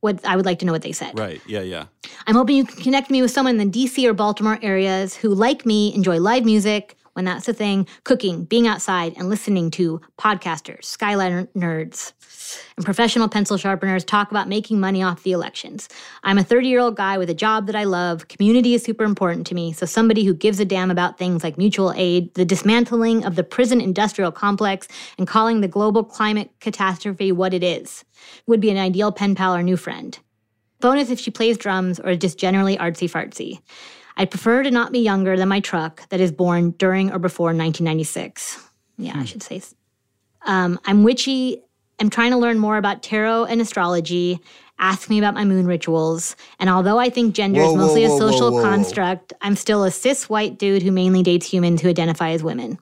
What I would like to know what they said. Right. Yeah, yeah. I'm hoping you can connect me with someone in the DC or Baltimore areas who, like me, enjoy live music, when that's the thing, cooking, being outside, and listening to podcasters, skyline nerds, and professional pencil sharpeners talk about making money off the elections. I'm a 30 year old guy with a job that I love. Community is super important to me. So, somebody who gives a damn about things like mutual aid, the dismantling of the prison industrial complex, and calling the global climate catastrophe what it is would be an ideal pen pal or new friend. Bonus if she plays drums or is just generally artsy fartsy. I'd prefer to not be younger than my truck that is born during or before 1996. Yeah, I should say. Um, I'm witchy. I'm trying to learn more about tarot and astrology. Ask me about my moon rituals. And although I think gender Whoa, is mostly whoa, a whoa, social whoa, whoa. construct, I'm still a cis white dude who mainly dates humans who identify as women.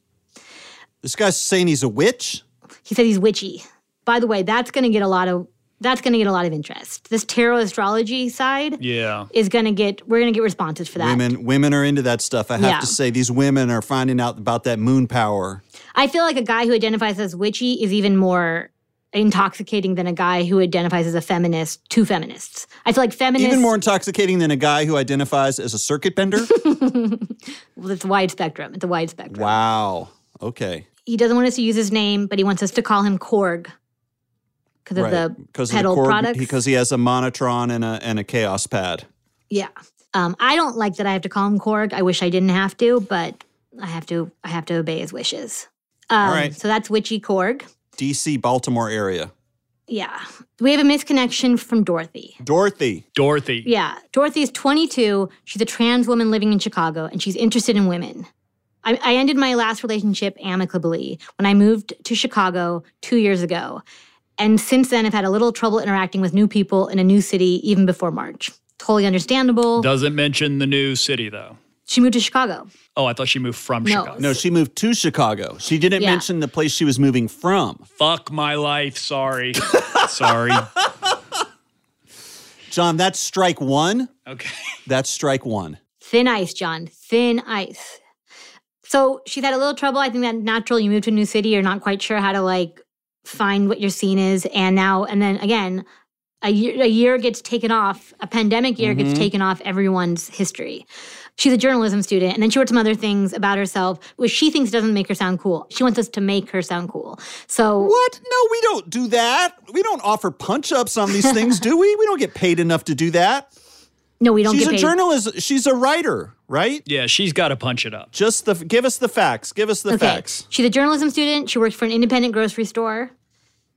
This guy's saying he's a witch. He said he's witchy. By the way, that's going to get a lot of that's going to get a lot of interest. This tarot astrology side Yeah. is going to get we're going to get responses for that. Women women are into that stuff. I have Yeah. to say these women are finding out about that moon power. I feel like a guy who identifies as witchy is even more intoxicating than a guy who identifies as a feminist to feminists. I feel like feminists Even more intoxicating than a guy who identifies as a circuit bender. well, it's a wide spectrum. It's a wide spectrum. wow. Okay. He doesn't want us to use his name, but he wants us to call him Korg because of Right. the Because pedal of the Korg, products. because he has a monotron and a and a Kaoss pad. yeah. Um, I don't like that I have to call him Korg. I wish I didn't have to, but I have to. I have to obey his wishes. Um, All right. So that's Witchy Korg. DC Baltimore area. Yeah. We have a misconnection from Dorothy. Dorothy. Dorothy. Yeah. Dorothy is 22. She's a trans woman living in Chicago, and she's interested in women. I, I ended my last relationship amicably when I moved to Chicago two years ago. And since then, I've had a little trouble interacting with new people in a new city, even before March. Totally understandable. Doesn't mention the new city though. She moved to Chicago. Oh, I thought she moved from No. Chicago. No, she moved to Chicago. She didn't Yeah. mention the place she was moving from. Fuck my life. Sorry. Sorry. John, that's strike one. Okay. That's strike one. Thin ice, John. Thin ice. So she's had a little trouble. I think that natural. You move to a new city, you're not quite sure how to like find what your scene is. And now, and then again, a year, a year gets taken off, a pandemic year gets mm-hmm. taken off everyone's history. She's a journalism student, and then she wrote some other things about herself, which she thinks doesn't make her sound cool. She wants us to make her sound cool. So What? No, we don't do that. We don't offer punch ups on these things, do we? We don't get paid enough to do that. No, we don't She's get a paid. journalist. She's a writer, right? Yeah, she's got to punch it up. Just the give us the facts. Give us the Okay. facts. She's a journalism student. She works for an independent grocery store.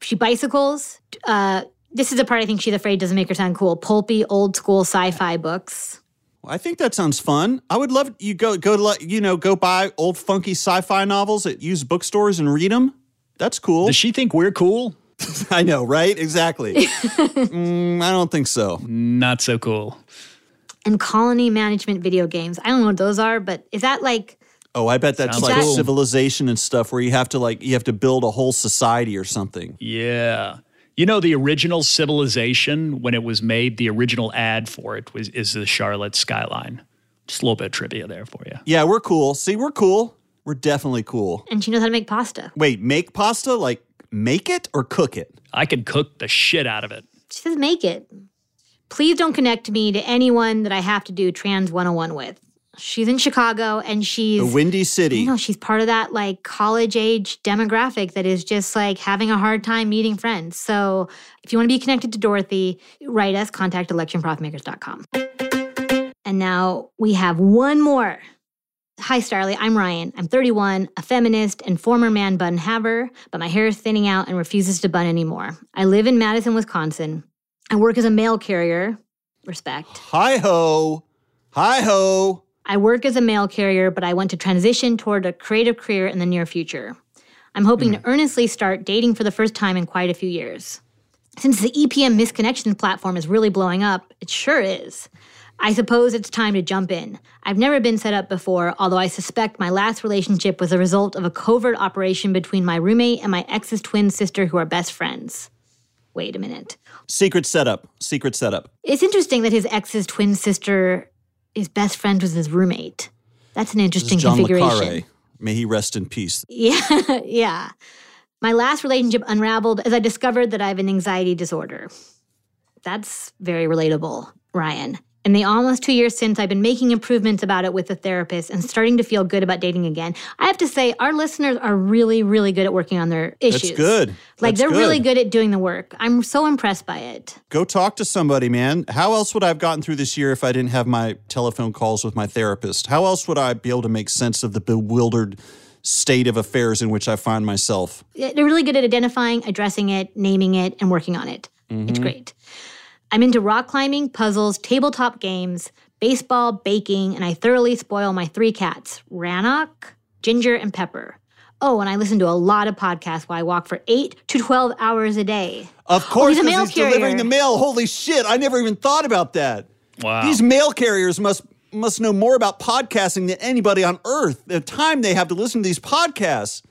She bicycles. Uh, this is the part I think she's afraid doesn't make her sound cool. Pulpy, old school sci-fi books. I think that sounds fun. I would love you go go to, you know go buy old funky sci-fi novels at used bookstores and read them. That's cool. Does she think we're cool? I know, right? Exactly. Mm, I don't think so. Not so cool. And colony management video games. I don't know what those are, but is that like Oh, I bet that's Sounds like cool. civilization and stuff where you have to like you have to build a whole society or something. Yeah. You know, the original Civilization, when it was made, the original ad for it was is the Charlotte skyline. Just a little bit of trivia there for you. Yeah, we're cool. See, we're cool. We're definitely cool. and she knows how to make pasta. Wait, make pasta? Like make it or cook it? I can cook the shit out of it. She says make it. Please don't connect me to anyone that I have to do trans 101 with. She's in Chicago and she's The Windy City. you know, she's part of that like college age demographic that is just like having a hard time meeting friends. So if you want to be connected to Dorothy, write us, contact electionprofitmakers.com. And now we have one more. Hi, Starlee. I'm Ryan. I'm 31, a feminist and former man bun haver, but my hair is thinning out and refuses to bun anymore. I live in Madison, Wisconsin. I work as a mail carrier. Respect. Hi ho. Hi ho. I work as a mail carrier, but I want to transition toward a creative career in the near future. I'm hoping to hmm. earnestly start dating for the first time in quite a few years. Since the EPM misconnection platform is really blowing up, it sure is. I suppose it's time to jump in. I've never been set up before, although I suspect my last relationship was a result of a covert operation between my roommate and my ex's twin sister, who are best friends. Wait a minute. Secret setup. Secret setup. It's interesting that his ex's twin sister is best friend, with his roommate. That's an interesting is John Le configuration. Carre. May he rest in peace. Yeah, yeah. My last relationship unraveled as I discovered that I have an anxiety disorder. That's very relatable, Ryan. In the almost two years since, I've been making improvements about it with a therapist and starting to feel good about dating again. I have to say, our listeners are really, really good at working on their issues. That's good. Like That's they're really good. good at doing the work. I'm so impressed by it. Go talk to somebody, man. How else would I have gotten through this year if I didn't have my telephone calls with my therapist? How else would I be able to make sense of the bewildered state of affairs in which I find myself? They're really good at identifying, addressing it, naming it, and working on it. It's mm-hmm. great. I'm into rock climbing, puzzles, tabletop games, baseball, baking, and I thoroughly spoil my three cats Rannoch, Ginger, and Pepper. Oh, and I listen to a lot of podcasts while I walk for 8 to 12 hours a day. Of course, he's a 'cause mail he's delivering the mail. Holy shit! I never even thought about that. Wow. These mail carriers must must know more about podcasting than anybody on earth. The time they have to listen to these podcasts.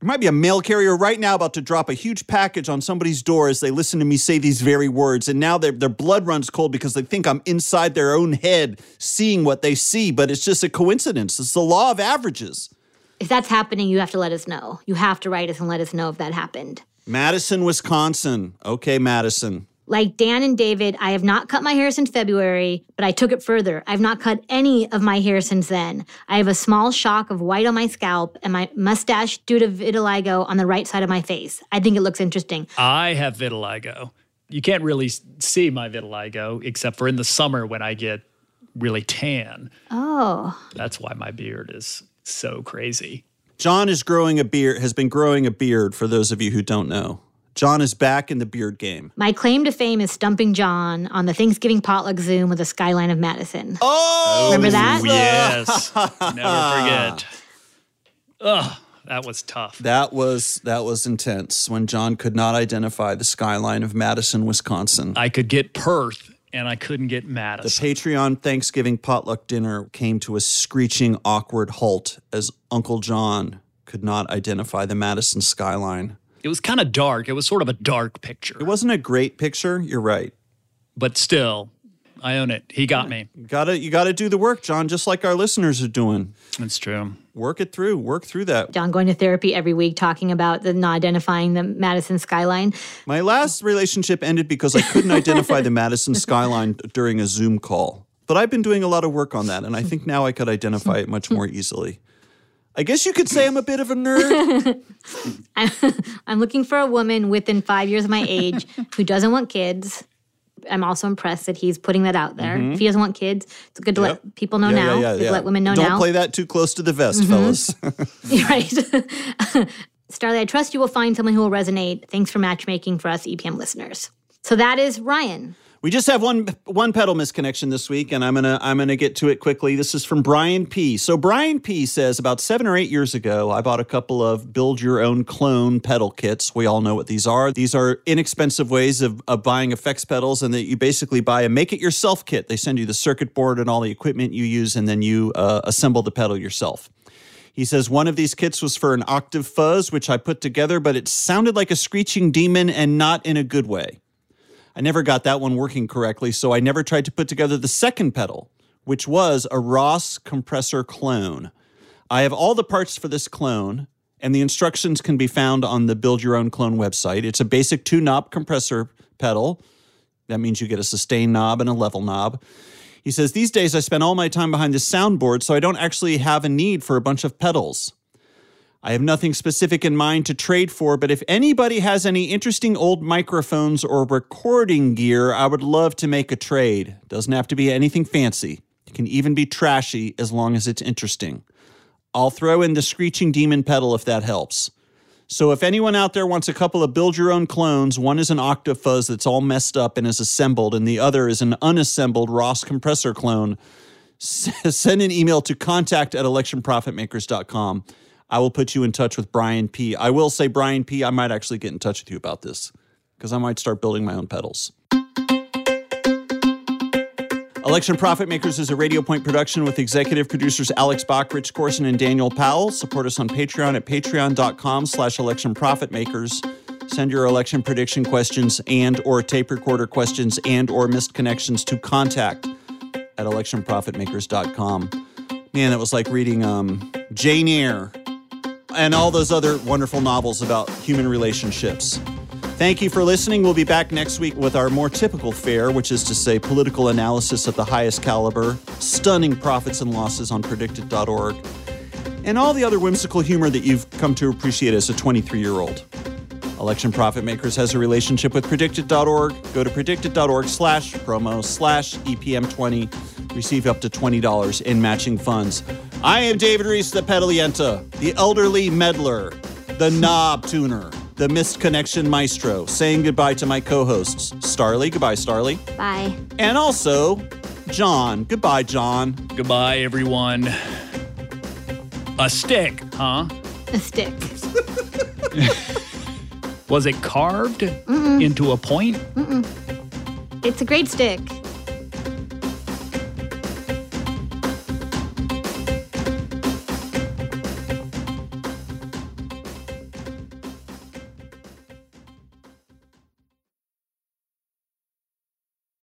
There might be a mail carrier right now about to drop a huge package on somebody's door as they listen to me say these very words. And now their, their blood runs cold because they think I'm inside their own head seeing what they see. But it's just a coincidence. It's the law of averages. If that's happening, you have to let us know. You have to write us and let us know if that happened. Madison, Wisconsin. Okay, Madison. Like Dan and David, I have not cut my hair since February, but I took it further. I've not cut any of my hair since then. I have a small shock of white on my scalp and my mustache due to vitiligo on the right side of my face. I think it looks interesting. I have vitiligo. You can't really see my vitiligo except for in the summer when I get really tan. Oh, That's why my beard is so crazy. John is growing a beard, has been growing a beard for those of you who don't know. John is back in the beard game. my claim to fame is stumping John on the Thanksgiving potluck Zoom with the skyline of Madison. Oh, Remember that? Oh, yes. Never forget. Ugh, that was tough. That was that was intense when John could not identify the skyline of Madison, Wisconsin. I could get Perth and I couldn't get Madison. The Patreon Thanksgiving potluck dinner came to a screeching, awkward halt as Uncle John could not identify the Madison skyline. It was kind of dark. It was sort of a dark picture. It wasn't a great picture. You're right. but still, I own it. He got me. You gotta you gotta do the work, John, just like our listeners are doing. That's true. Work it through. Work through that. John going to therapy every week talking about the not identifying the Madison skyline. My last relationship ended because I couldn't identify the Madison skyline during a Zoom call. But I've been doing a lot of work on that, and I think now I could identify it much more easily. I guess you could say I'm a bit of a nerd. I'm looking for a woman within five years of my age who doesn't want kids. I'm also impressed that he's putting that out there. If he doesn't want kids, it's good to Mm-hmm. Yep. let people know now. Good to let women know Don't now. Mm-hmm. play that too close to the vest, fellas. right. Starlee, I trust you will find someone who will resonate. Thanks for matchmaking for us EPM listeners. So that is Ryan. We just have one one pedal misconnection this week, and I'm gonna I'm gonna get to it quickly. This is from Brian P. So Brian P. says about seven or eight years ago, I bought a couple of build your own clone pedal kits. We all know what these are. These are inexpensive ways of, of buying effects pedals, and that you basically buy a make it yourself kit. They send you the circuit board and all the equipment you use, and then you uh, assemble the pedal yourself. He says one of these kits was for an octave fuzz, which I put together, but it sounded like a screeching demon and not in a good way. I never got that one working correctly, so I never tried to put together the second pedal, which was a Ross compressor clone. I have all the parts for this clone, and the instructions can be found on the Build Your Own Clone website. It's a basic two knob compressor pedal. That means you get a sustain knob and a level knob. He says, These days I spend all my time behind the soundboard, so I don't actually have a need for a bunch of pedals. I have nothing specific in mind to trade for, but if anybody has any interesting old microphones or recording gear, I would love to make a trade. Doesn't have to be anything fancy. It can even be trashy as long as it's interesting. I'll throw in the Screeching Demon pedal if that helps. So if anyone out there wants a couple of build your own clones, one is an Octafuzz that's all messed up and is assembled, and the other is an unassembled Ross compressor clone, send an email to contact at electionprofitmakers.com. I will put you in touch with Brian P. I will say, Brian P., I might actually get in touch with you about this because I might start building my own pedals. Election Profit Makers is a Radio Point production with executive producers Alex Bach, Rich Corson, and Daniel Powell. Support us on Patreon at patreon.com slash election profit makers. Send your election prediction questions and or tape recorder questions and or missed connections to contact at electionprofitmakers.com. Man, that was like reading um, Jane Eyre and all those other wonderful novels about human relationships. Thank you for listening. We'll be back next week with our more typical fare, which is to say political analysis of the highest caliber, stunning profits and losses on PredictIt.org, and all the other whimsical humor that you've come to appreciate as a 23 year old. Election Profit Makers has a relationship with PredictIt.org. Go to PredictIt.org slash promo slash EPM20. Receive up to $20 in matching funds. I am David Rees, the pedal yenta, the elderly meddler, the knob tuner, the missed connection maestro, saying goodbye to my co hosts, Starlee. Goodbye, Starlee. Bye. And also, John. Goodbye, John. Goodbye, everyone. A stick, huh? A stick. Was it carved into a point? It's a great stick.